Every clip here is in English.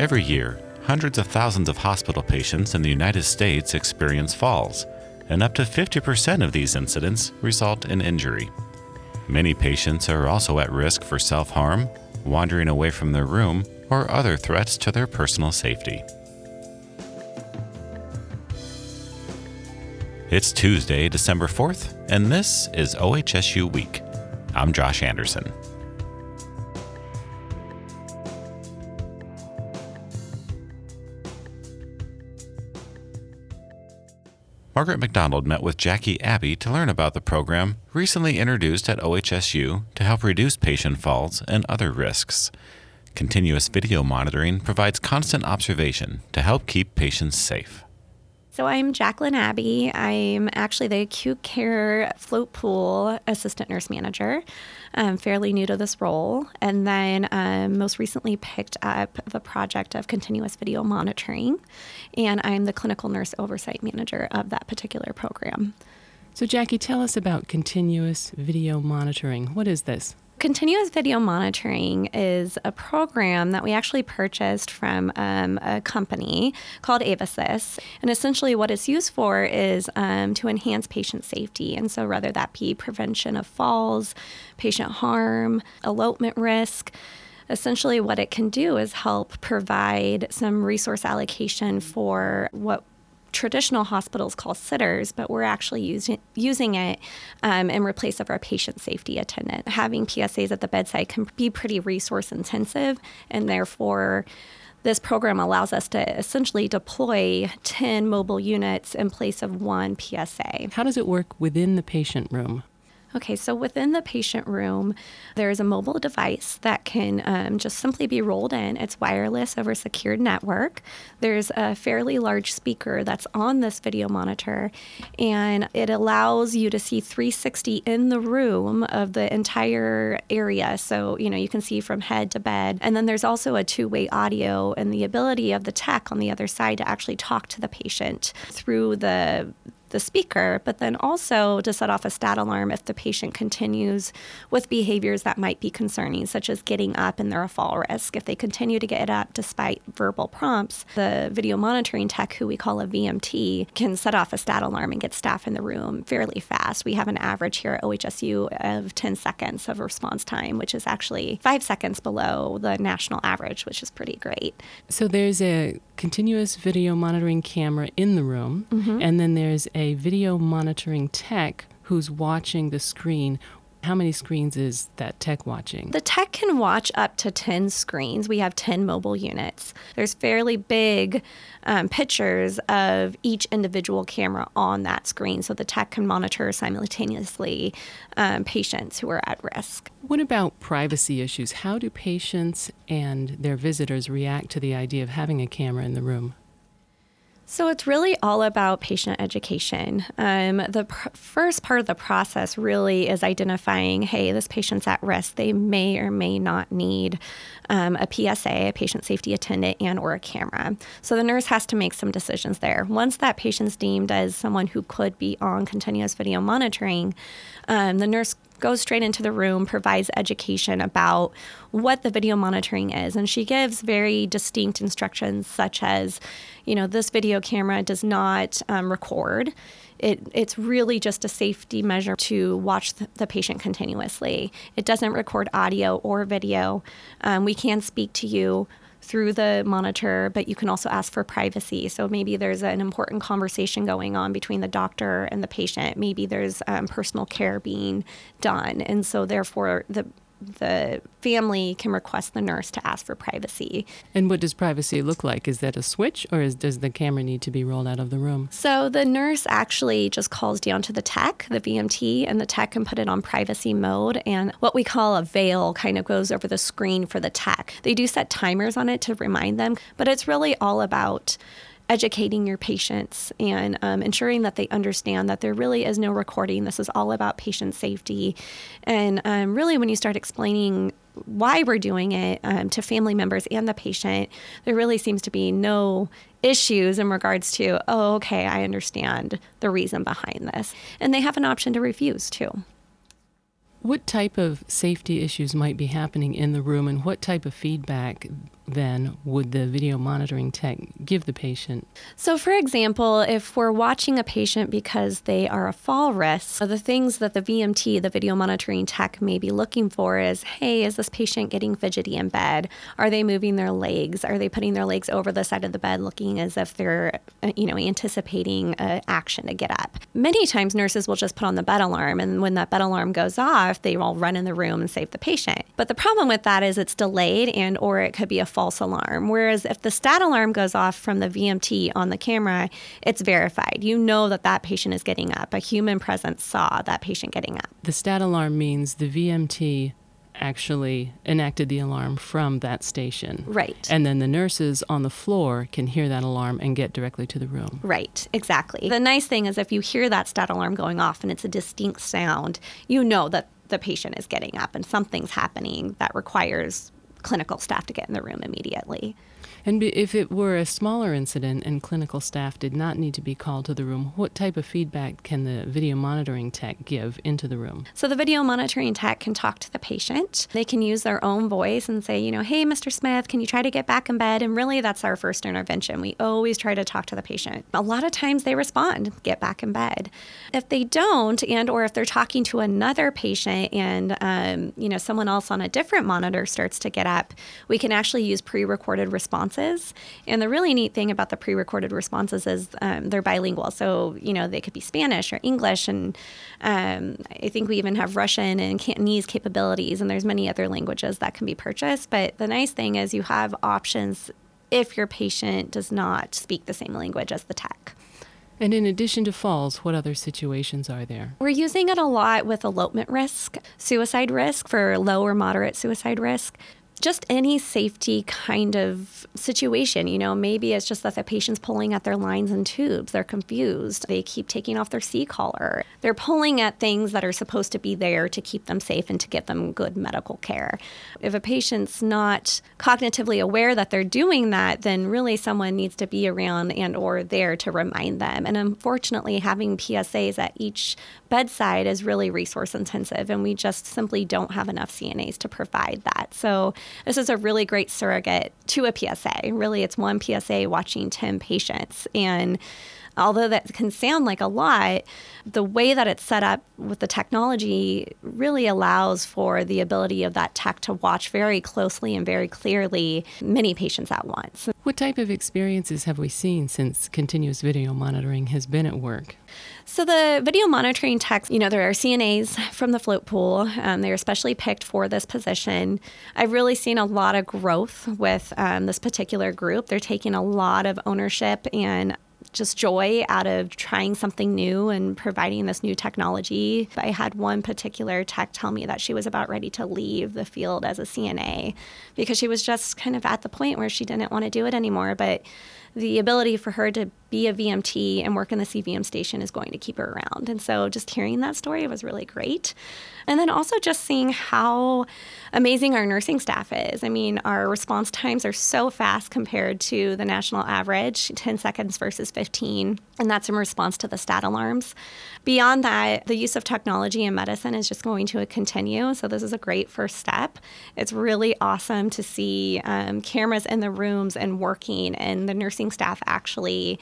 Every year, hundreds of thousands of hospital patients in the United States experience falls, and up to 50% of these incidents result in injury. Many patients are also at risk for self harm, wandering away from their room, or other threats to their personal safety. It's Tuesday, December 4th, and this is OHSU Week. I'm Josh Anderson. Margaret McDonald met with Jackie Abbey to learn about the program recently introduced at OHSU to help reduce patient falls and other risks. Continuous video monitoring provides constant observation to help keep patients safe. So I'm Jacqueline Abbey. I'm actually the acute care float pool assistant nurse manager. I'm fairly new to this role, and then um, most recently picked up the project of continuous video monitoring, and I'm the clinical nurse oversight manager of that particular program. So, Jackie, tell us about continuous video monitoring. What is this? Continuous video monitoring is a program that we actually purchased from um, a company called Avasys. And essentially, what it's used for is um, to enhance patient safety. And so, whether that be prevention of falls, patient harm, elopement risk, essentially what it can do is help provide some resource allocation for what traditional hospitals call sitters, but we're actually using using it um, in replace of our patient safety attendant. Having PSAs at the bedside can be pretty resource intensive, and therefore. This program allows us to essentially deploy 10 mobile units in place of one PSA. How does it work within the patient room? Okay, so within the patient room, there is a mobile device that can um, just simply be rolled in. It's wireless over a secured network. There's a fairly large speaker that's on this video monitor, and it allows you to see 360 in the room of the entire area. So, you know, you can see from head to bed. And then there's also a two way audio and the ability of the tech on the other side to actually talk to the patient through the the speaker, but then also to set off a stat alarm if the patient continues with behaviors that might be concerning, such as getting up and they're a fall risk. If they continue to get up despite verbal prompts, the video monitoring tech, who we call a VMT, can set off a stat alarm and get staff in the room fairly fast. We have an average here at OHSU of 10 seconds of response time, which is actually five seconds below the national average, which is pretty great. So there's a continuous video monitoring camera in the room, mm-hmm. and then there's a video monitoring tech who's watching the screen. How many screens is that tech watching? The tech can watch up to 10 screens. We have 10 mobile units. There's fairly big um, pictures of each individual camera on that screen so the tech can monitor simultaneously um, patients who are at risk. What about privacy issues? How do patients and their visitors react to the idea of having a camera in the room? So it's really all about patient education. Um, the pr- first part of the process really is identifying, hey, this patient's at risk. They may or may not need um, a PSA, a patient safety attendant, and or a camera. So the nurse has to make some decisions there. Once that patient's deemed as someone who could be on continuous video monitoring, um, the nurse goes straight into the room, provides education about what the video monitoring is. And she gives very distinct instructions, such as, you know, this video camera does not um, record. It, it's really just a safety measure to watch the, patient continuously. It doesn't record audio or video. Um, we can speak to you through the monitor, but you can also ask for privacy. So maybe there's an important conversation going on between the doctor and the patient. Maybe there's um, personal care being done, and so therefore the the family can request the nurse to ask for privacy. And what does privacy look like? Is that a switch or is, does the camera need to be rolled out of the room? So the nurse actually just calls down to the tech, the VMT, and the tech can put it on privacy mode. And what we call a veil kind of goes over the screen for the tech. They do set timers on it to remind them, but it's really all about educating your patients and um, ensuring that they understand that there really is no recording. This is all about patient safety. And um, really, when you start explaining why we're doing it um, to family members and the patient, there really seems to be no issues in regards to, oh, okay, I understand the reason behind this. And they have an option to refuse too. What type of safety issues might be happening in the room, and what type of feedback then would the video monitoring tech give the patient? So, for example, if we're watching a patient because they are a fall risk, the things that the VMT, the video monitoring tech, may be looking for is hey, is this patient getting fidgety in bed? Are they moving their legs? Are they putting their legs over the side of the bed looking as if they're, uh, you know, anticipating an action to get up? Many times nurses will just put on the bed alarm, and when that bed alarm goes off, they will run in the room and save the patient. But the problem with that is it's delayed and or it could be a false alarm. Whereas if the stat alarm goes off from the VMT on the camera, it's verified. You know that that patient is getting up. A human presence saw that patient getting up. The stat alarm means the VMT actually enacted the alarm from that station. Right. And then the nurses on the floor can hear that alarm and get directly to the room. Right, exactly. The nice thing is if you hear that stat alarm going off and it's a distinct sound, you know that the patient is getting up and something's happening that requires clinical staff to get in the room immediately. And if it were a smaller incident and clinical staff did not need to be called to the room, what type of feedback can the video monitoring tech give into the room? So the video monitoring tech can talk to the patient. They can use their own voice and say, you know, hey, Mr. Smith, can you try to get back in bed? And really, that's our first intervention. We always try to talk to the patient. A lot of times they respond, get back in bed. If they don't, and or if they're talking to another patient and um, you know someone else on a different monitor starts to get up, we can actually use pre-recorded responses responses. And the really neat thing about the pre recorded responses is um, they're bilingual. So, you know, they could be Spanish or English. And um, I think we even have Russian and Cantonese capabilities. And there's many other languages that can be purchased. But the nice thing is you have options if your patient does not speak the same language as the tech. And in addition to falls, what other situations are there? We're using it a lot with elopement risk, suicide risk for low or moderate suicide risk just any safety kind of situation. You know, maybe it's just that the patient's pulling at their lines and tubes. They're confused. They keep taking off their C collar. They're pulling at things that are supposed to be there to keep them safe and to get them good medical care. If a patient's not cognitively aware that they're doing that, then really someone needs to be around and or there to remind them. And unfortunately, having PSAs at each bedside is really resource intensive and we just simply don't have enough CNAs to provide that. So this is a really great surrogate to a PSA. Really, it's one PSA watching 10 patients. And although that can sound like a lot, the way that it's set up with the technology really allows for the ability of that tech to watch very closely and very clearly many patients at once. What type of experiences have we seen since continuous video monitoring has been at work? So the video monitoring techs, you know, there are CNAs from the float pool. Um, they're especially picked for this position. I've really seen a lot of growth with um, this particular group. They're taking a lot of ownership and just joy out of trying something new and providing this new technology. I had one particular tech tell me that she was about ready to leave the field as a CNA because she was just kind of at the point where she didn't want to do it anymore. But the ability for her to be a VMT and work in the CVM station is going to keep her around. And so just hearing that story was really great. And then also just seeing how amazing our nursing staff is. I mean, our response times are so fast compared to the national average 10 seconds versus 15. And that's in response to the stat alarms. Beyond that, the use of technology in medicine is just going to continue. So, this is a great first step. It's really awesome to see um, cameras in the rooms and working, and the nursing staff actually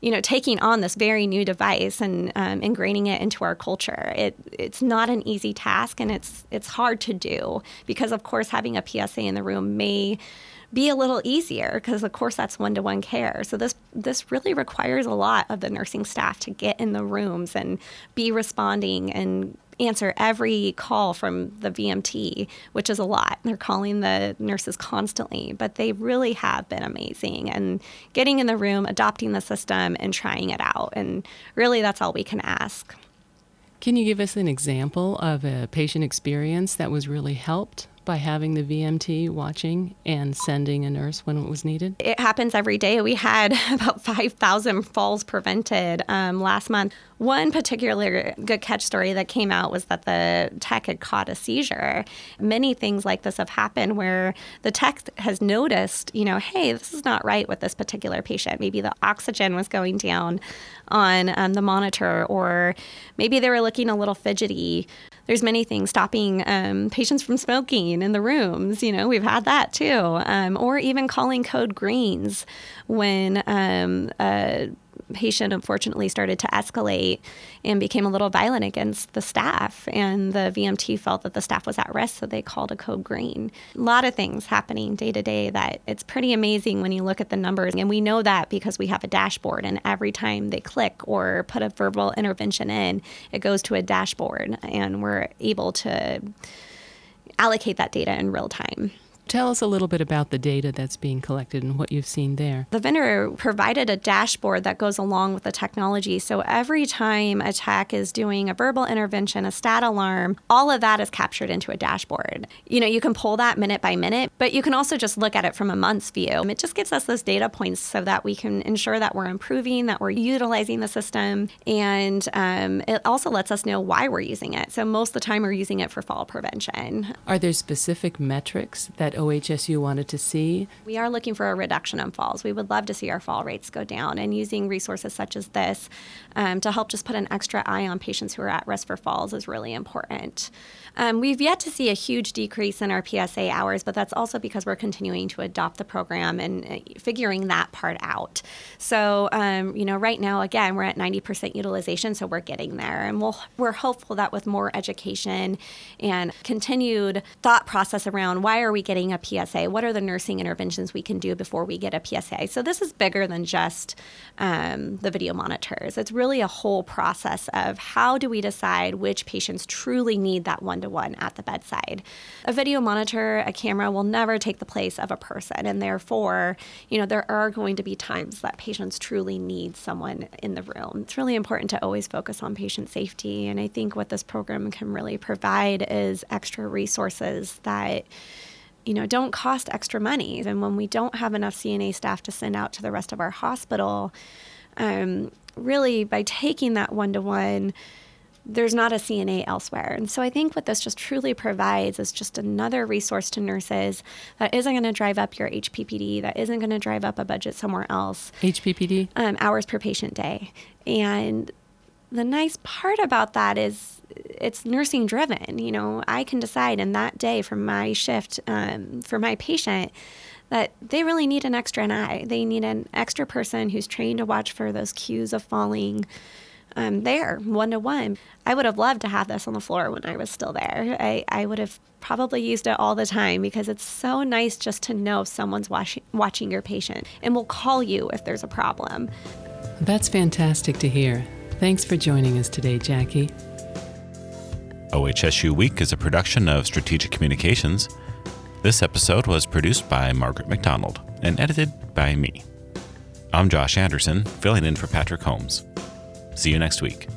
you know, taking on this very new device and um, ingraining it into our culture. It, it's not an easy task, and it's it's hard to do because, of course, having a PSA in the room may be a little easier because of course that's one-to-one care so this this really requires a lot of the nursing staff to get in the rooms and be responding and answer every call from the VMT, which is a lot. They're calling the nurses constantly, but they really have been amazing and getting in the room, adopting the system, and trying it out. And really, that's all we can ask. Can you give us an example of a patient experience that was really helped by having the VMT watching and sending a nurse when it was needed? It happens every day. We had about 5,000 falls prevented um, last month. One particular good catch story that came out was that the tech had caught a seizure. Many things like this have happened where the tech has noticed, you know, hey, this is not right with this particular patient. Maybe the oxygen was going down on um, the monitor, or maybe they were looking a little fidgety there's many things stopping um, patients from smoking in the rooms. You know, we've had that too, um, or even calling code greens when um, a patient unfortunately started to escalate and became a little violent against the staff. And the VMT felt that the staff was at risk, so they called a code green. A lot of things happening day to day that it's pretty amazing when you look at the numbers. And we know that because we have a dashboard, and every time they click or put a verbal intervention in, it goes to a dashboard, and we're able to allocate that data in real time. Tell us a little bit about the data that's being collected and what you've seen there. The vendor provided a dashboard that goes along with the technology. So every time a tech is doing a verbal intervention, a stat alarm, all of that is captured into a dashboard. You know, you can pull that minute by minute, but you can also just look at it from a month's view. It just gives us those data points so that we can ensure that we're improving, that we're utilizing the system, and um, it also lets us know why we're using it. So most of the time, we're using it for fall prevention. Are there specific metrics that OHSU wanted to see? We are looking for a reduction in falls. We would love to see our fall rates go down, and using resources such as this um, to help just put an extra eye on patients who are at risk for falls is really important. Um, we've yet to see a huge decrease in our PSA hours, but that's also because we're continuing to adopt the program and uh, figuring that part out. So, um, you know, right now, again, we're at 90% utilization, so we're getting there. And we'll, we're hopeful that with more education and continued thought process around why are we getting a PSA? What are the nursing interventions we can do before we get a PSA? So, this is bigger than just um, the video monitors. It's really a whole process of how do we decide which patients truly need that one to one at the bedside. A video monitor, a camera will never take the place of a person, and therefore, you know, there are going to be times that patients truly need someone in the room. It's really important to always focus on patient safety, and I think what this program can really provide is extra resources that you know, don't cost extra money. And when we don't have enough CNA staff to send out to the rest of our hospital, um, really by taking that one to one, there's not a CNA elsewhere. And so I think what this just truly provides is just another resource to nurses that isn't going to drive up your HPPD, that isn't going to drive up a budget somewhere else. HPPD? Um, hours per patient day. And the nice part about that is it's nursing driven. You know, I can decide in that day from my shift um, for my patient that they really need an extra eye. They need an extra person who's trained to watch for those cues of falling um, there one to one. I would have loved to have this on the floor when I was still there. I, I would have probably used it all the time because it's so nice just to know someone's watching, watching your patient and will call you if there's a problem. That's fantastic to hear. Thanks for joining us today, Jackie. OHSU Week is a production of Strategic Communications. This episode was produced by Margaret McDonald and edited by me. I'm Josh Anderson, filling in for Patrick Holmes. See you next week.